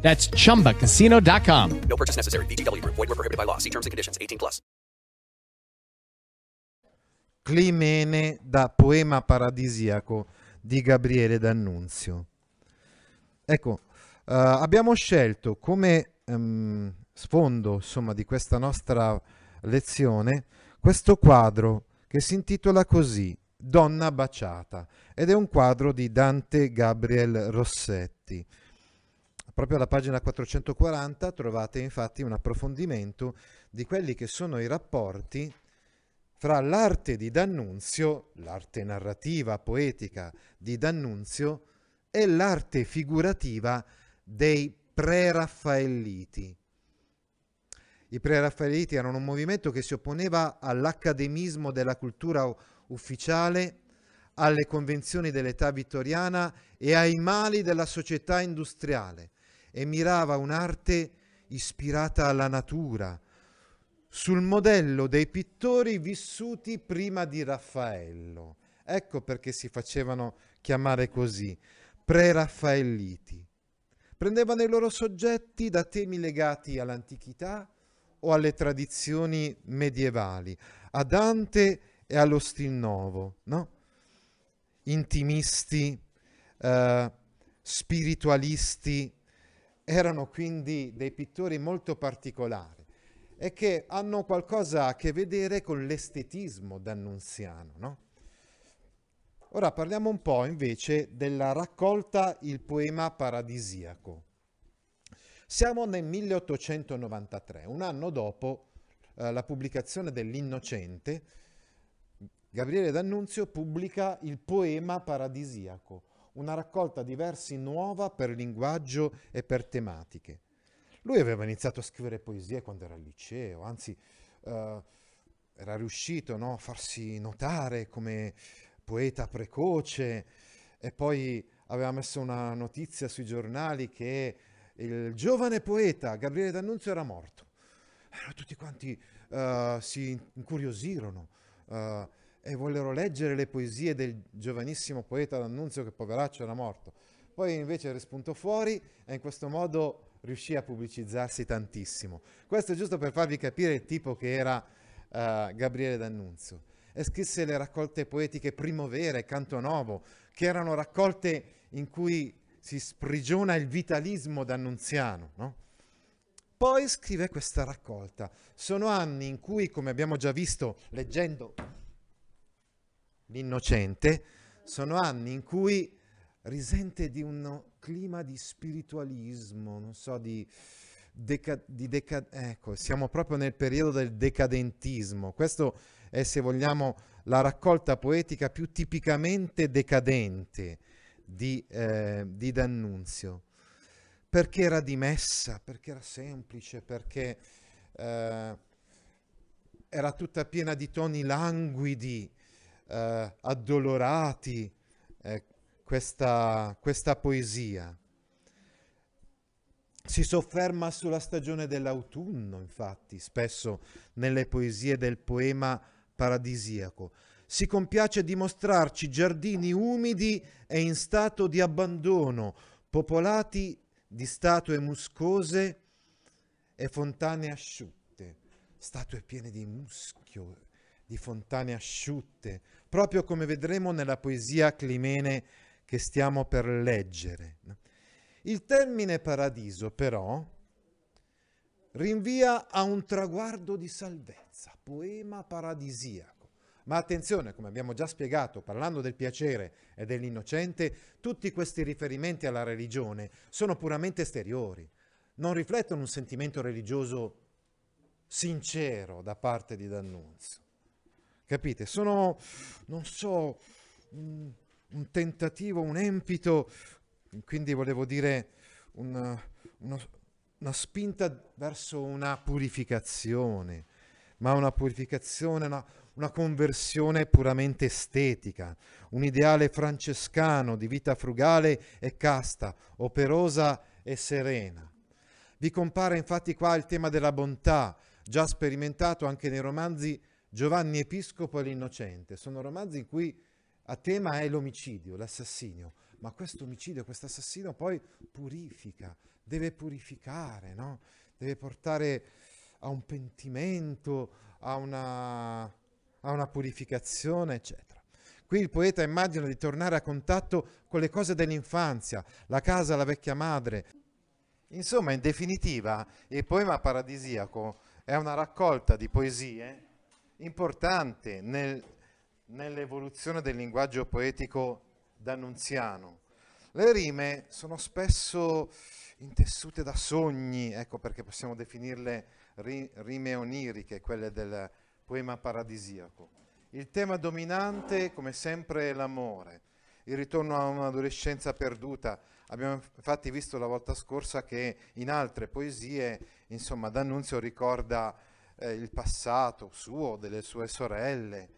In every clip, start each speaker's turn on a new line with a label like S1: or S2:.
S1: That's chumbacasino.com.
S2: No purchase necessary. VGW Group. Void were prohibited by law. See terms and conditions. 18 plus.
S3: Climene da Poema paradisiaco di Gabriele D'Annunzio. Ecco, eh, abbiamo scelto come ehm, sfondo insomma, di questa nostra lezione questo quadro che si intitola così Donna baciata ed è un quadro di Dante Gabriel Rossetti. Proprio alla pagina 440 trovate infatti un approfondimento di quelli che sono i rapporti fra l'arte di D'Annunzio, l'arte narrativa, poetica di D'Annunzio, e l'arte figurativa dei pre-raffaelliti. I pre-raffaelliti erano un movimento che si opponeva all'accademismo della cultura ufficiale, alle convenzioni dell'età vittoriana e ai mali della società industriale e mirava un'arte ispirata alla natura, sul modello dei pittori vissuti prima di Raffaello. Ecco perché si facevano chiamare così, pre-raffaelliti. Prendevano i loro soggetti da temi legati all'antichità o alle tradizioni medievali, a Dante e allo stil nuovo, no? Intimisti, eh, spiritualisti, erano quindi dei pittori molto particolari e che hanno qualcosa a che vedere con l'estetismo d'annunziano. No? Ora parliamo un po' invece della raccolta Il poema paradisiaco. Siamo nel 1893, un anno dopo eh, la pubblicazione dell'Innocente, Gabriele D'Annunzio pubblica il poema paradisiaco, una raccolta di versi nuova per linguaggio e per tematiche. Lui aveva iniziato a scrivere poesie quando era al liceo, anzi eh, era riuscito no, a farsi notare come poeta precoce e poi aveva messo una notizia sui giornali che il giovane poeta Gabriele D'Annunzio era morto. Allora tutti quanti uh, si incuriosirono. Uh, e vollero leggere le poesie del giovanissimo poeta D'Annunzio che poveraccio era morto. Poi invece rispuntò fuori e in questo modo riuscì a pubblicizzarsi tantissimo. Questo è giusto per farvi capire il tipo che era uh, Gabriele D'Annunzio. E scrisse le raccolte poetiche Primavera e Canto Novo, che erano raccolte in cui si sprigiona il vitalismo d'annunziano. No? Poi scrive questa raccolta. Sono anni in cui, come abbiamo già visto leggendo l'innocente, sono anni in cui risente di un clima di spiritualismo, non so, di, deca- di deca- ecco, siamo proprio nel periodo del decadentismo. Questo è, se vogliamo, la raccolta poetica più tipicamente decadente di, eh, di D'Annunzio. Perché era dimessa, perché era semplice, perché eh, era tutta piena di toni languidi, eh, addolorati eh, questa, questa poesia. Si sofferma sulla stagione dell'autunno, infatti, spesso nelle poesie del poema paradisiaco. Si compiace di mostrarci giardini umidi e in stato di abbandono, popolati di statue muscose e fontane asciutte, statue piene di muschio, di fontane asciutte, proprio come vedremo nella poesia climene che stiamo per leggere. Il termine paradiso, però, rinvia a un traguardo di salvezza, poema paradisiaco. Ma attenzione, come abbiamo già spiegato, parlando del piacere e dell'innocente, tutti questi riferimenti alla religione sono puramente esteriori, non riflettono un sentimento religioso sincero da parte di D'Annunzio. Capite? Sono, non so, un, un tentativo, un empito, quindi volevo dire una, una, una spinta verso una purificazione, ma una purificazione, una, una conversione puramente estetica, un ideale francescano di vita frugale e casta, operosa e serena. Vi compare infatti qua il tema della bontà, già sperimentato anche nei romanzi Giovanni Episcopo e l'Innocente. Sono romanzi in cui a tema è l'omicidio, l'assassinio, ma questo omicidio, questo assassino poi purifica, deve purificare, no? deve portare a un pentimento, a una, a una purificazione, eccetera. Qui il poeta immagina di tornare a contatto con le cose dell'infanzia, la casa, la vecchia madre. Insomma, in definitiva, il poema paradisiaco è una raccolta di poesie importante nel, nell'evoluzione del linguaggio poetico d'annunziano. Le rime sono spesso intessute da sogni, ecco perché possiamo definirle rime oniriche, quelle del poema paradisiaco. Il tema dominante, come sempre, è l'amore, il ritorno a un'adolescenza perduta. Abbiamo infatti visto la volta scorsa che in altre poesie, insomma, D'Annunzio ricorda eh, il passato suo, delle sue sorelle,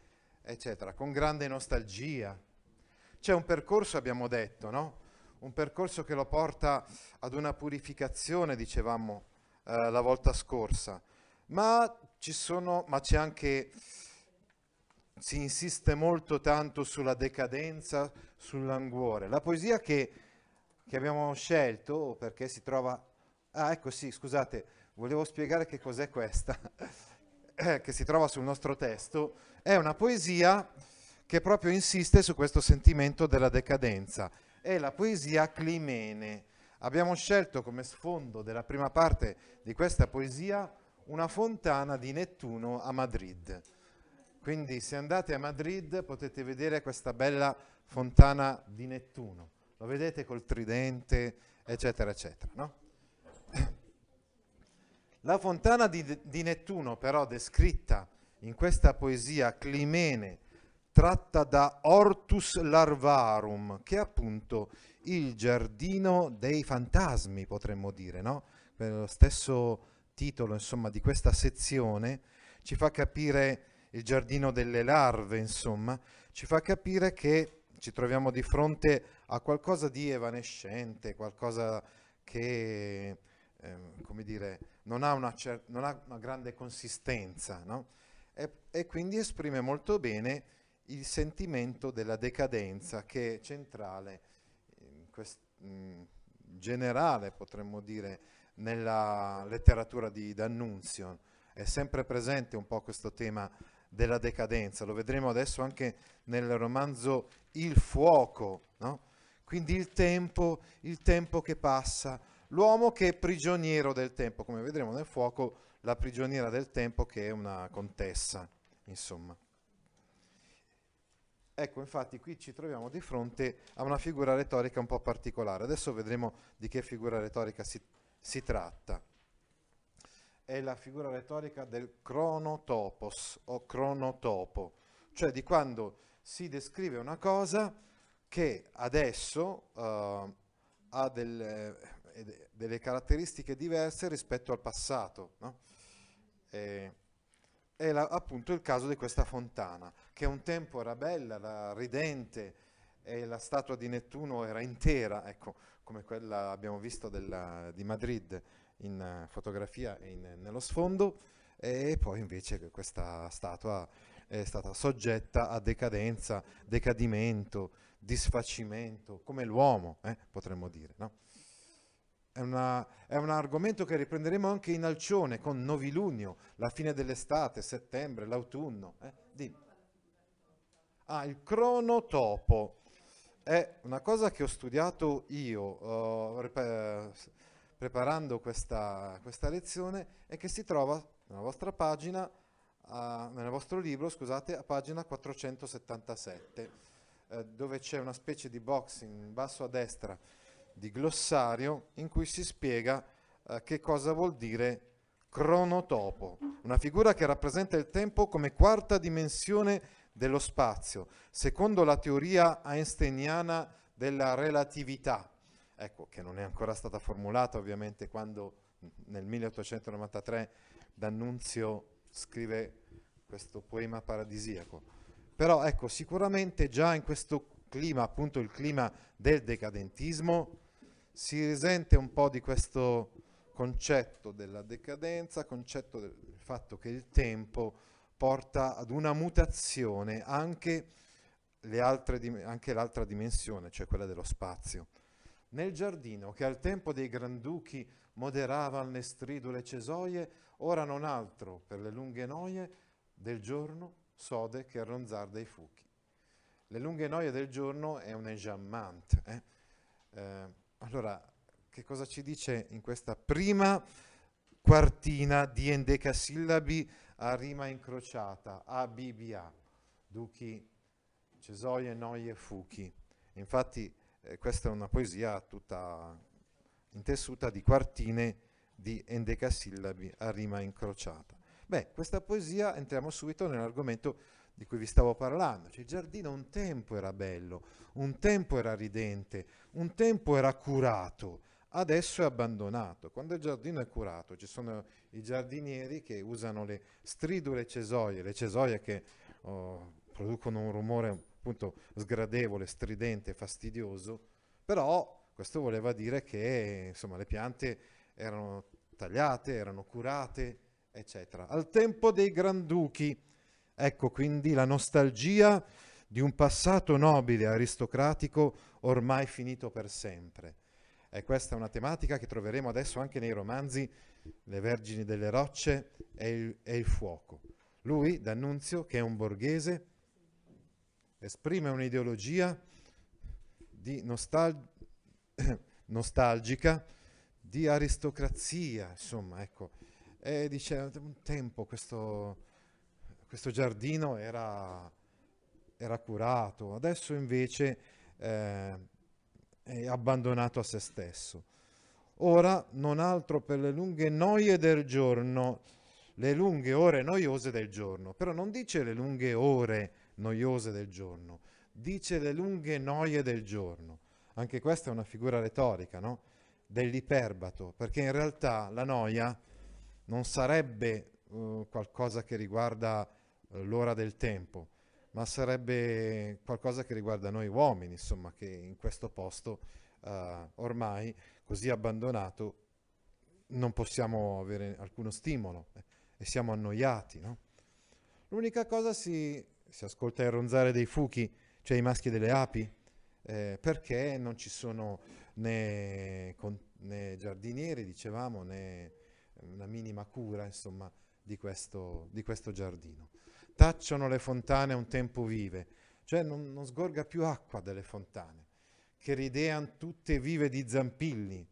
S3: eccetera, con grande nostalgia. C'è un percorso, abbiamo detto, no? Un percorso che lo porta ad una purificazione, dicevamo eh, la volta scorsa, ma ci sono, ma c'è anche, si insiste molto tanto sulla decadenza, sul languore. La poesia che, che abbiamo scelto, perché si trova, ah ecco sì, scusate, volevo spiegare che cos'è questa, che si trova sul nostro testo, è una poesia che proprio insiste su questo sentimento della decadenza. È la poesia Climene. Abbiamo scelto come sfondo della prima parte di questa poesia una fontana di Nettuno a Madrid. Quindi se andate a Madrid potete vedere questa bella fontana di Nettuno. Lo vedete col tridente, eccetera, eccetera. No? La fontana di, di, Nettuno, però, descritta in questa poesia Climene, tratta da Hortus Larvarum, che è appunto il giardino dei fantasmi, potremmo dire, no? Lo stesso titolo, insomma, di questa sezione, ci fa capire il giardino delle larve, insomma, ci fa capire che ci troviamo di fronte a qualcosa di evanescente, qualcosa che Ehm, come dire, non ha una, non ha una grande consistenza no? e, e, quindi esprime molto bene il sentimento della decadenza che è centrale, in quest- in generale potremmo dire, nella letteratura di D'Annunzio. È sempre presente un po' questo tema della decadenza, lo vedremo adesso anche nel romanzo Il fuoco, no? quindi il tempo, il tempo che passa, L'uomo che è prigioniero del tempo, come vedremo nel fuoco, la prigioniera del tempo che è una contessa, insomma. Ecco, infatti qui ci troviamo di fronte a una figura retorica un po' particolare. Adesso vedremo di che figura retorica si, si tratta. È la figura retorica del cronotopos o cronotopo, cioè di quando si descrive una cosa che adesso uh, ha del, delle caratteristiche diverse rispetto al passato. No? E, è la, appunto il caso di questa fontana, che un tempo era bella, era ridente, e la statua di Nettuno era intera, ecco, come quella abbiamo visto della, di Madrid in fotografia e in, nello sfondo, e poi invece questa statua è stata soggetta a decadenza, decadimento, disfacimento, come l'uomo, eh, potremmo dire. No? È, una, è, un argomento che riprenderemo anche in Alcione con Novilunio, la fine dell'estate, settembre, l'autunno. Eh? Ah, il cronotopo è una cosa che ho studiato io uh, preparando questa, questa, lezione e che si trova nella vostra pagina, uh, nel vostro libro, scusate, a pagina 477, uh, dove c'è una specie di box in basso a destra di glossario in cui si spiega eh, che cosa vuol dire cronotopo, una figura che rappresenta il tempo come quarta dimensione dello spazio, secondo la teoria einsteiniana della relatività, ecco, che non è ancora stata formulata ovviamente quando nel 1893 D'Annunzio scrive questo poema paradisiaco. Però ecco, sicuramente già in questo clima, appunto il clima del decadentismo, si risente un po' di questo concetto della decadenza, concetto del fatto che il tempo porta ad una mutazione anche, anche l'altra dimensione, cioè quella dello spazio. Nel giardino, che al tempo dei granduchi moderavan le stridule cesoie, ora non altro per le lunghe noie del giorno sode che ronzar dei fuchi. Le lunghe noie del giorno è un enjambment. Eh? Eh, allora, che cosa ci dice in questa prima quartina di endecasillabi a rima incrociata, A, B, B, A, duchi, cesoie, noie, fuchi. Infatti eh, questa è una poesia tutta intessuta di quartine di endecasillabi a rima incrociata. Beh, questa poesia entriamo subito nell'argomento di cui vi stavo parlando. Cioè, il giardino un tempo era bello, un tempo era ridente, un tempo era curato, adesso è abbandonato. Quando il giardino è curato, ci sono i giardinieri che usano le stridule cesoie, le cesoie che oh, producono un rumore appunto sgradevole, stridente, fastidioso, però questo voleva dire che insomma, le piante erano tagliate, erano curate, eccetera. Al tempo dei granduchi, ecco quindi la nostalgia di un passato nobile, aristocratico, ormai finito per sempre. E questa è una tematica che troveremo adesso anche nei romanzi Le Vergini delle Rocce e il, e il Fuoco. Lui, D'Annunzio, che è un borghese, esprime un'ideologia di nostal- nostalgica di aristocrazia, insomma, ecco. E dice, un tempo questo, questo giardino era, era, curato, adesso invece eh, è abbandonato a se stesso. Ora, non altro per le lunghe noie del giorno, le lunghe ore noiose del giorno, però non dice le lunghe ore noiose del giorno, dice le lunghe noie del giorno. Anche questa è una figura retorica, no? dell'iperbato, perché in realtà la noia non sarebbe uh, qualcosa che riguarda l'ora del tempo, ma sarebbe qualcosa che riguarda noi uomini, insomma, che in questo posto uh, ormai così abbandonato non possiamo avere alcuno stimolo eh, e siamo annoiati. No? L'unica cosa si, si ascolta il ronzare dei fuchi, cioè i maschi delle api, eh, perché non ci sono né, con, né, giardinieri, dicevamo, né una minima cura, insomma, di questo, di questo giardino. Tacciono le fontane un tempo vive, cioè non, non sgorga più acqua delle fontane, che ridean tutte vive di zampilli.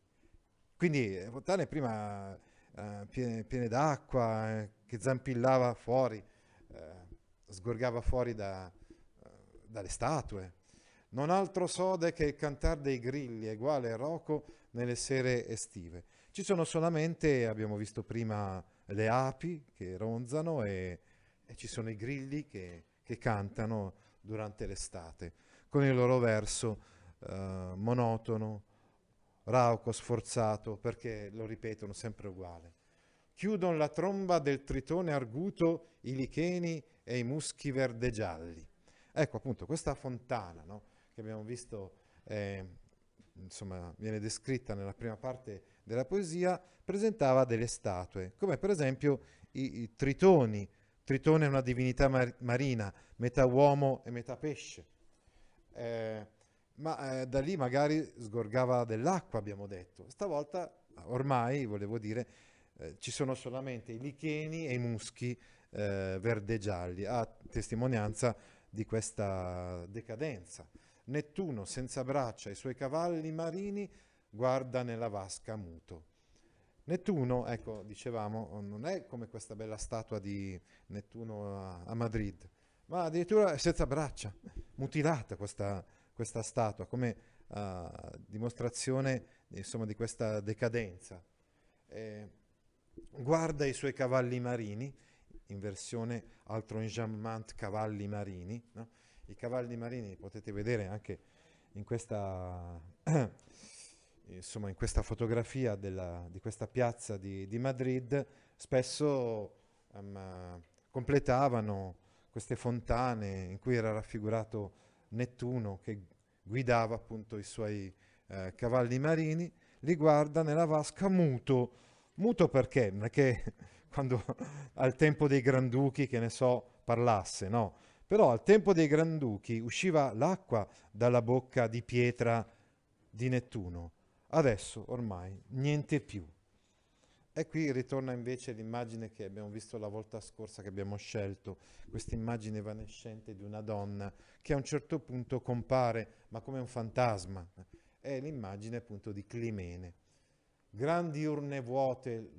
S3: Quindi le fontane prima eh, piene, piene, d'acqua, eh, che zampillava fuori, eh, sgorgava fuori da, eh, dalle statue, non altro sode che il cantar dei grilli, uguale roco nelle sere estive. Ci sono solamente, abbiamo visto prima, le api che ronzano e, e ci sono i grilli che, che, cantano durante l'estate, con il loro verso eh, monotono, rauco, sforzato, perché lo ripetono sempre uguale. Chiudono la tromba del tritone arguto i licheni e i muschi verdegialli. Ecco appunto questa fontana, no? che abbiamo visto, eh, insomma, viene descritta nella prima parte della poesia, presentava delle statue, come per esempio i, i tritoni. Tritone è una divinità mar- marina, metà uomo e metà pesce. Eh, ma eh, da lì magari sgorgava dell'acqua, abbiamo detto. Stavolta, ormai, volevo dire, eh, ci sono solamente i licheni e i muschi eh, verde-gialli, a testimonianza di questa decadenza. Nettuno, senza braccia, i suoi cavalli marini, guarda nella vasca muto. Nettuno, ecco, dicevamo, non è come questa bella statua di Nettuno a, a Madrid, ma addirittura è senza braccia, mutilata questa, questa statua, come uh, dimostrazione insomma, di questa decadenza. Eh, guarda i suoi cavalli marini, in versione altro enjambment cavalli marini, no? i cavalli marini potete vedere anche in questa, insomma, in questa fotografia della, di questa piazza di, di Madrid, spesso um, completavano queste fontane in cui era raffigurato Nettuno che guidava appunto i suoi eh, cavalli marini, li guarda nella vasca muto. Muto perché? Non è che quando al tempo dei granduchi, che ne so, parlasse, no. Però al tempo dei granduchi usciva l'acqua dalla bocca di pietra di Nettuno. Adesso ormai niente più. E qui ritorna invece l'immagine che abbiamo visto la volta scorsa che abbiamo scelto, questa immagine evanescente di una donna che a un certo punto compare, ma come un fantasma. È l'immagine appunto di Climene. Grandi urne vuote,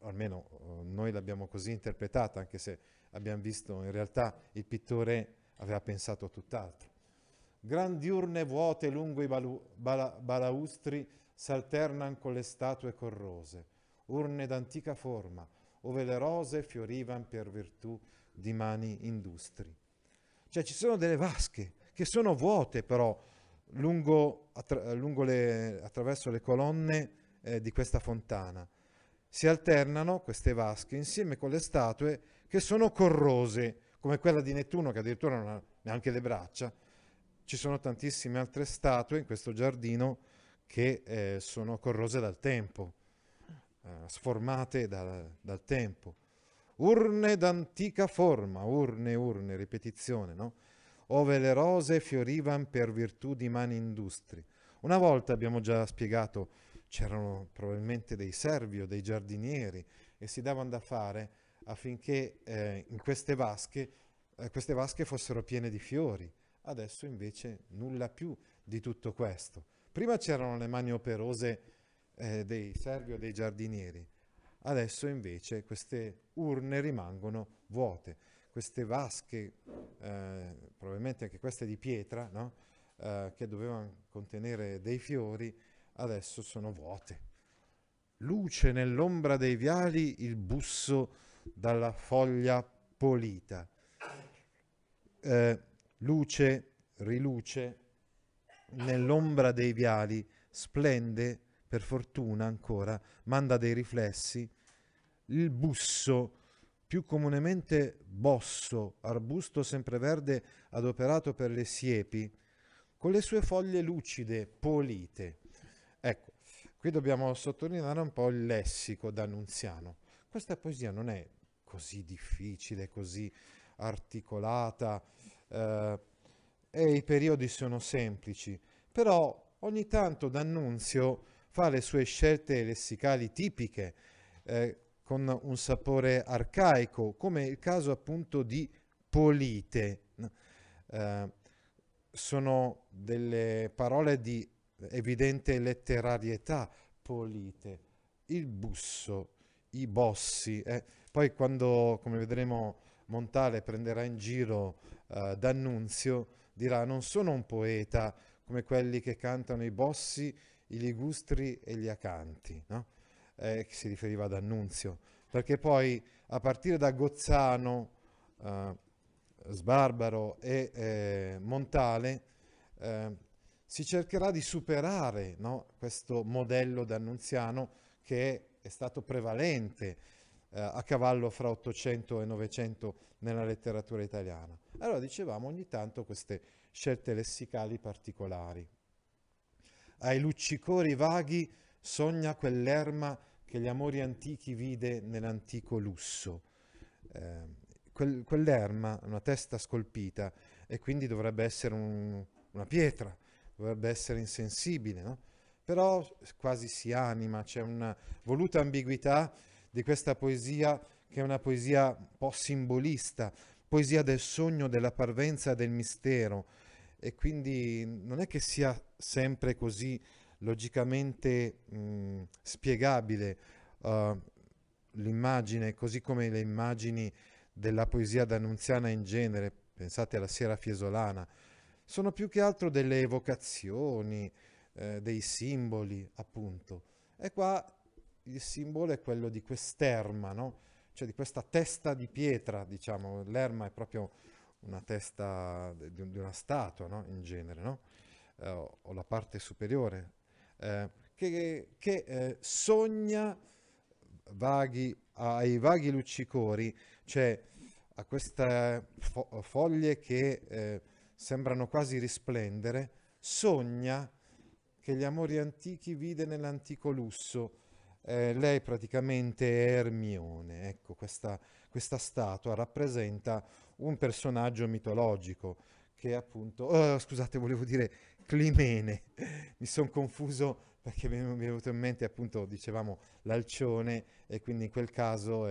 S3: almeno eh, noi l'abbiamo così interpretata, anche se abbiamo visto in realtà il pittore aveva pensato a tutt'altro. Grandi urne vuote lungo i balu- bala- balaustri s'alternano con le statue corrose urne d'antica forma, ove le rose fiorivano per virtù di mani industri. Cioè ci sono delle vasche che sono vuote però lungo, attra- lungo le, attraverso le colonne eh, di questa fontana. Si alternano queste vasche insieme con le statue che sono corrose, come quella di Nettuno che addirittura non ha neanche le braccia. Ci sono tantissime altre statue in questo giardino che eh, sono corrose dal tempo. Eh, sformate dal, dal, tempo. Urne d'antica forma, urne, urne, ripetizione, no? Ove le rose fiorivano per virtù di mani industri. Una volta abbiamo già spiegato, c'erano probabilmente dei servi o dei giardinieri e si davano da fare affinché eh, in queste vasche, eh, queste vasche fossero piene di fiori. Adesso invece nulla più di tutto questo. Prima c'erano le mani operose eh, dei servi o dei giardinieri. Adesso invece queste urne rimangono vuote, queste vasche, eh, probabilmente anche queste di pietra, no? eh, che dovevano contenere dei fiori, adesso sono vuote. Luce nell'ombra dei viali il busso dalla foglia polita. Eh, luce, riluce, nell'ombra dei viali splende per fortuna ancora, manda dei riflessi, il busso, più comunemente bosso, arbusto sempreverde adoperato per le siepi, con le sue foglie lucide, polite. Ecco, qui dobbiamo sottolineare un po' il lessico d'Annunziano. Questa poesia non è così difficile, così articolata, eh, e i periodi sono semplici, però ogni tanto D'Annunzio fa le sue scelte lessicali tipiche eh, con un sapore arcaico, come il caso appunto di polite. Eh, sono delle parole di evidente letterarietà polite, il busso, i bossi. Eh. Poi quando, come vedremo, Montale prenderà in giro eh, D'Annunzio, dirà non sono un poeta come quelli che cantano i bossi i ligustri e gli acanti, no? eh, si riferiva ad Annunzio, perché poi a partire da Gozzano, eh, Sbarbaro e eh, Montale eh, si cercherà di superare no? questo modello d'annunziano che è stato prevalente eh, a cavallo fra 800 e 900 nella letteratura italiana. Allora dicevamo ogni tanto queste scelte lessicali particolari ai luccicori vaghi sogna quell'erma che gli amori antichi vide nell'antico lusso. Eh, quel, quell'erma, una testa scolpita, e quindi dovrebbe essere un, una pietra, dovrebbe essere insensibile, no? però quasi si anima, c'è una voluta ambiguità di questa poesia che è una poesia un po' simbolista, poesia del sogno, della parvenza, del mistero, e quindi non è che sia sempre così logicamente mh, spiegabile uh, l'immagine, così come le immagini della poesia d'annunziana in genere, pensate alla Sera Fiesolana, sono più che altro delle evocazioni, eh, dei simboli, appunto. E qua il simbolo è quello di quest'erma, no? cioè di questa testa di pietra, diciamo, l'erma è proprio una testa di, una statua, no? in genere, no? eh, o la parte superiore, eh, che, che eh, sogna vaghi, ai vaghi luccicori, cioè a queste fo- foglie che eh, sembrano quasi risplendere, sogna che gli amori antichi vide nell'antico lusso. Eh, lei praticamente è Ermione, ecco, questa, questa statua rappresenta un personaggio mitologico che appunto, oh, scusate, volevo dire Climene, mi sono confuso perché mi è venuto in mente appunto, dicevamo, l'alcione e quindi in quel caso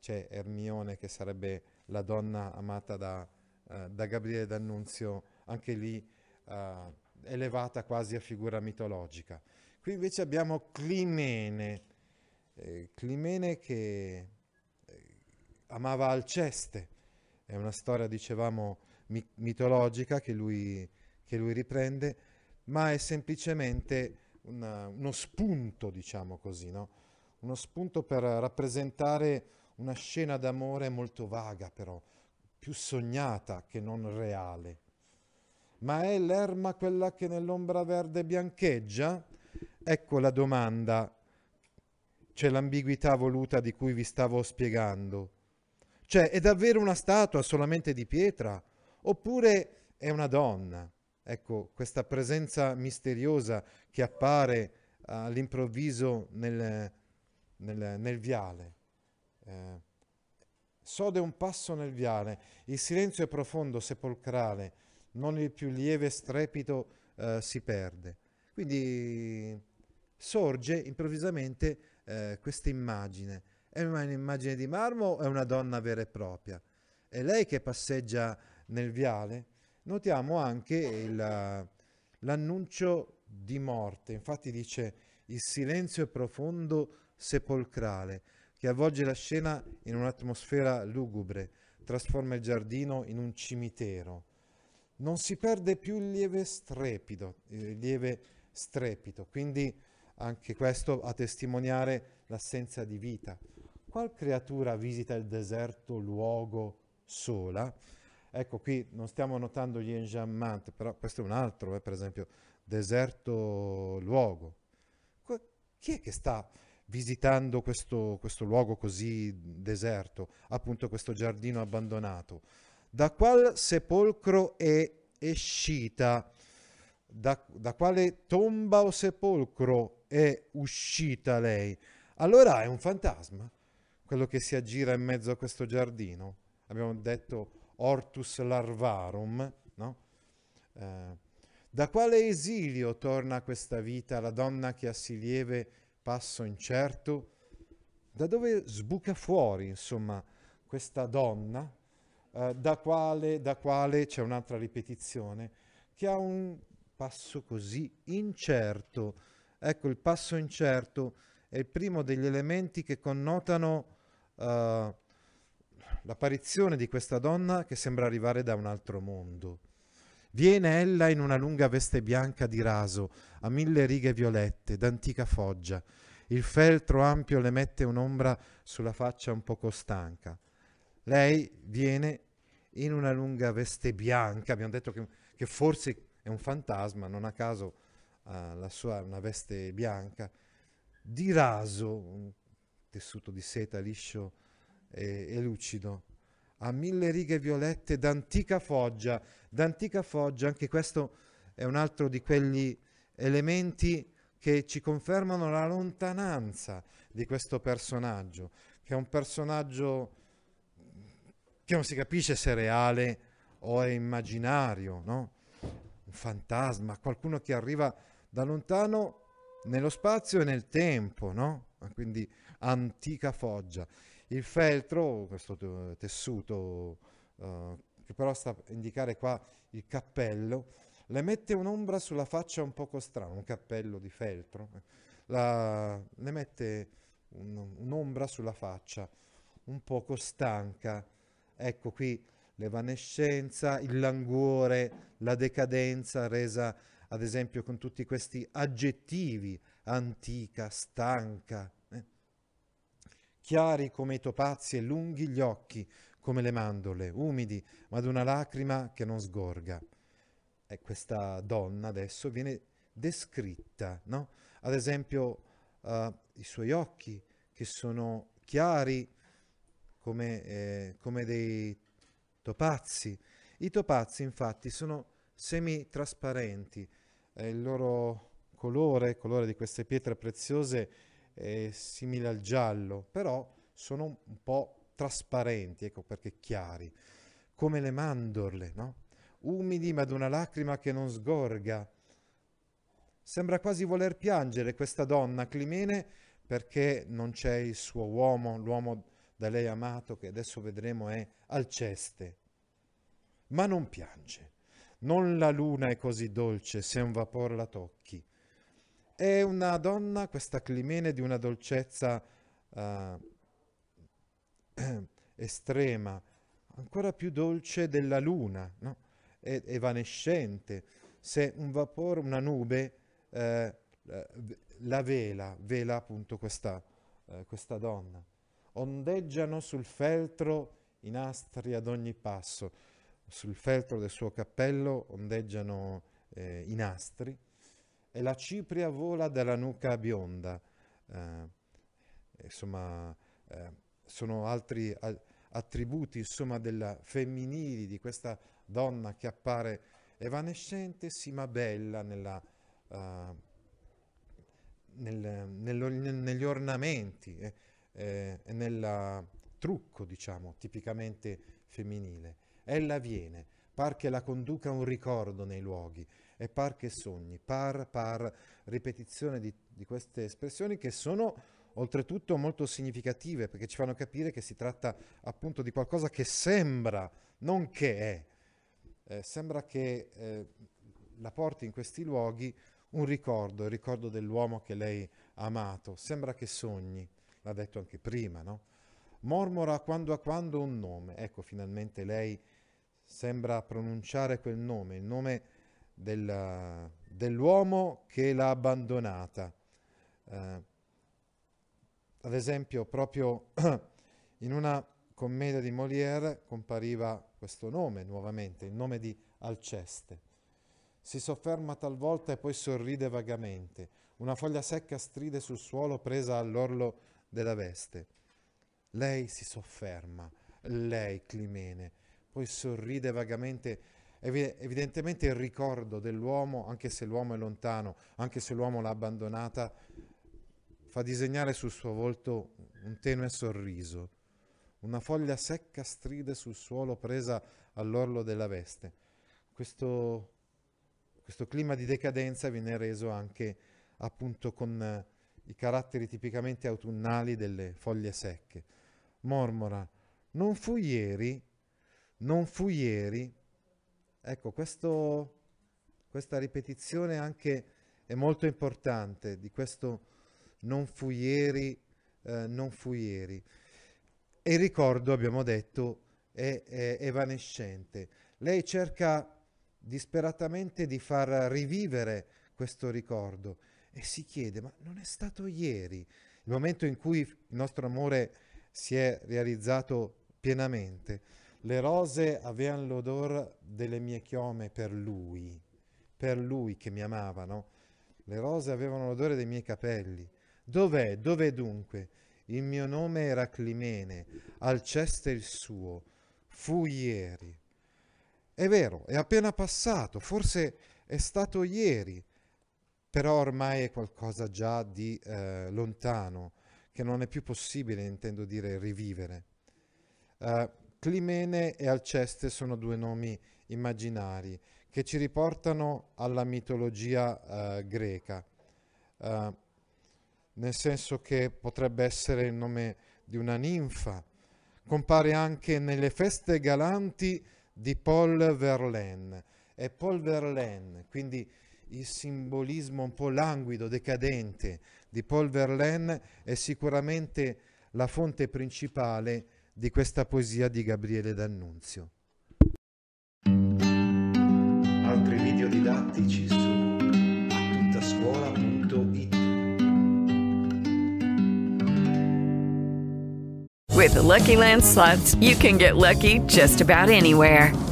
S3: c'è Ermione che sarebbe la donna amata da, uh, da Gabriele D'Annunzio, anche lì uh, elevata quasi a figura mitologica. Qui invece abbiamo Climene, eh, Climene che eh, amava Alceste, è una storia, dicevamo, mi- mitologica che lui, che lui, riprende, ma è semplicemente una, uno spunto, diciamo così, no? uno spunto per rappresentare una scena d'amore molto vaga però, più sognata che non reale. Ma è l'erma quella che nell'ombra verde biancheggia? Ecco la domanda, c'è l'ambiguità voluta di cui vi stavo spiegando. Cioè, è davvero una statua solamente di pietra? Oppure è una donna? Ecco, questa presenza misteriosa che appare all'improvviso nel, nel, nel viale. Eh, sode un passo nel viale, il silenzio è profondo, sepolcrale, non il più lieve strepito eh, si perde. Quindi sorge improvvisamente eh, questa immagine. È un'immagine di marmo o è una donna vera e propria? È lei che passeggia nel viale? Notiamo anche il, l'annuncio di morte, infatti dice il silenzio profondo sepolcrale che avvolge la scena in un'atmosfera lugubre, trasforma il giardino in un cimitero. Non si perde più il lieve strepito, il lieve strepito, quindi anche questo a testimoniare l'assenza di vita. Qual creatura visita il deserto luogo sola? Ecco qui non stiamo notando gli enjambment, però questo è un altro, eh, per esempio, deserto luogo. Chi è che sta visitando questo, questo luogo così deserto, appunto questo giardino abbandonato? Da qual sepolcro è escita? Da, da quale tomba o sepolcro è uscita lei? Allora è un fantasma, quello che si aggira in mezzo a questo giardino. Abbiamo detto Ortus larvarum, no? Eh, da quale esilio torna questa vita la donna che ha sì lieve passo incerto? Da dove sbuca fuori, insomma, questa donna, eh, da, quale, da quale c'è un'altra ripetizione, che ha un passo così incerto. Ecco, il passo incerto è il primo degli elementi che connotano uh, l'apparizione di questa donna che sembra arrivare da un altro mondo. Viene ella in una lunga veste bianca di raso, a mille righe violette, d'antica foggia. Il feltro ampio le mette un'ombra sulla faccia un poco stanca. Lei viene in una lunga veste bianca, abbiamo detto che, che forse è un fantasma, non a caso uh, la sua una veste bianca, di raso, un tessuto di seta liscio e, e lucido, a mille righe violette d'antica foggia, d'antica foggia, anche questo è un altro di quegli elementi che ci confermano la lontananza di questo personaggio, che è un personaggio che non si capisce se è reale o è immaginario, no? Fantasma, qualcuno che arriva da lontano nello spazio e nel tempo, no? Quindi antica foggia. Il feltro, questo tessuto uh, che però sta a indicare qua il cappello, le mette un'ombra sulla faccia un poco strana, un cappello di feltro, la, le mette un, un'ombra sulla faccia un poco stanca. Ecco qui l'evanescenza, il languore, la decadenza resa ad esempio con tutti questi aggettivi, antica, stanca, chiari come i topazi e lunghi gli occhi come le mandorle, umidi, ma ad una lacrima che non sgorga. E questa donna adesso viene descritta, no? Ad esempio uh, i suoi occhi che sono chiari come, eh, come dei topazzi. I topazzi infatti sono semi-trasparenti, eh, il loro colore, il colore di queste pietre preziose è simile al giallo, però sono un po' trasparenti, ecco perché chiari, come le mandorle, no? umidi ma ad una lacrima che non sgorga. Sembra quasi voler piangere questa donna, Climene, perché non c'è il suo uomo, l'uomo da lei amato, che adesso vedremo è Alceste. Ma non piange. Non la luna è così dolce se un vapore la tocchi. È una donna, questa Climene, di una dolcezza uh, estrema, ancora più dolce della luna, no? è evanescente. Se un vapore, una nube, eh, la vela, vela appunto questa, eh, questa donna. Ondeggiano sul feltro i nastri ad ogni passo sul feltro del suo cappello ondeggiano eh, i nastri e la cipria vola dalla nuca bionda. Eh, insomma, eh, sono altri a, attributi insomma, della femminili di questa donna che appare evanescente sì ma bella nella, uh, nel, nello, negli ornamenti eh, eh, nel trucco diciamo tipicamente femminile. Ella viene, par che la conduca un ricordo nei luoghi e par che sogni, par, par, ripetizione di, di queste espressioni che sono oltretutto molto significative perché ci fanno capire che si tratta appunto di qualcosa che sembra, non che è. Eh, sembra che eh, la porti in questi luoghi un ricordo, il ricordo dell'uomo che lei ha amato. Sembra che sogni, l'ha detto anche prima, no? Mormora quando a quando un nome. Ecco, finalmente lei sembra pronunciare quel nome, il nome del, dell'uomo che l'ha abbandonata. Eh, ad esempio, proprio in una commedia di Molière compariva questo nome nuovamente, il nome di Alceste. Si sofferma talvolta e poi sorride vagamente. Una foglia secca stride sul suolo presa all'orlo della veste. Lei si sofferma, lei, Climene, poi sorride vagamente. Evidentemente il ricordo dell'uomo, anche se l'uomo è lontano, anche se l'uomo l'ha abbandonata, fa disegnare sul suo volto un tenue sorriso. Una foglia secca stride sul suolo presa all'orlo della veste. Questo, questo clima di decadenza viene reso anche appunto con i caratteri tipicamente autunnali delle foglie secche. Mormora, non fu ieri non fu ieri. Ecco, questo, questa ripetizione anche è molto importante di questo non fu ieri, eh, non fu ieri. E il ricordo, abbiamo detto, è, è evanescente. Lei cerca disperatamente di far rivivere questo ricordo e si chiede, ma non è stato ieri il momento in cui il nostro amore si è realizzato pienamente? Le rose avevano l'odore delle mie chiome per lui, per lui che mi amava, no? Le rose avevano l'odore dei miei capelli. Dov'è? Dov'è dunque? Il mio nome era Climene, Alceste il suo. Fu ieri. È vero, è appena passato, forse è stato ieri, però ormai è qualcosa già di eh, lontano, che non è più possibile, intendo dire, rivivere. Uh, Climene e Alceste sono due nomi immaginari che ci riportano alla mitologia uh, greca, uh, nel senso che potrebbe essere il nome di una ninfa. Compare anche nelle feste galanti di Paul Verlaine. E Paul Verlaine, quindi il simbolismo un po' languido, decadente di Paul Verlaine è sicuramente la fonte principale di questa poesia di Gabriele D'Annunzio.
S4: Altri video didattici su attuttascuola.it
S5: With the Lucky Land slots, you can get lucky just about anywhere.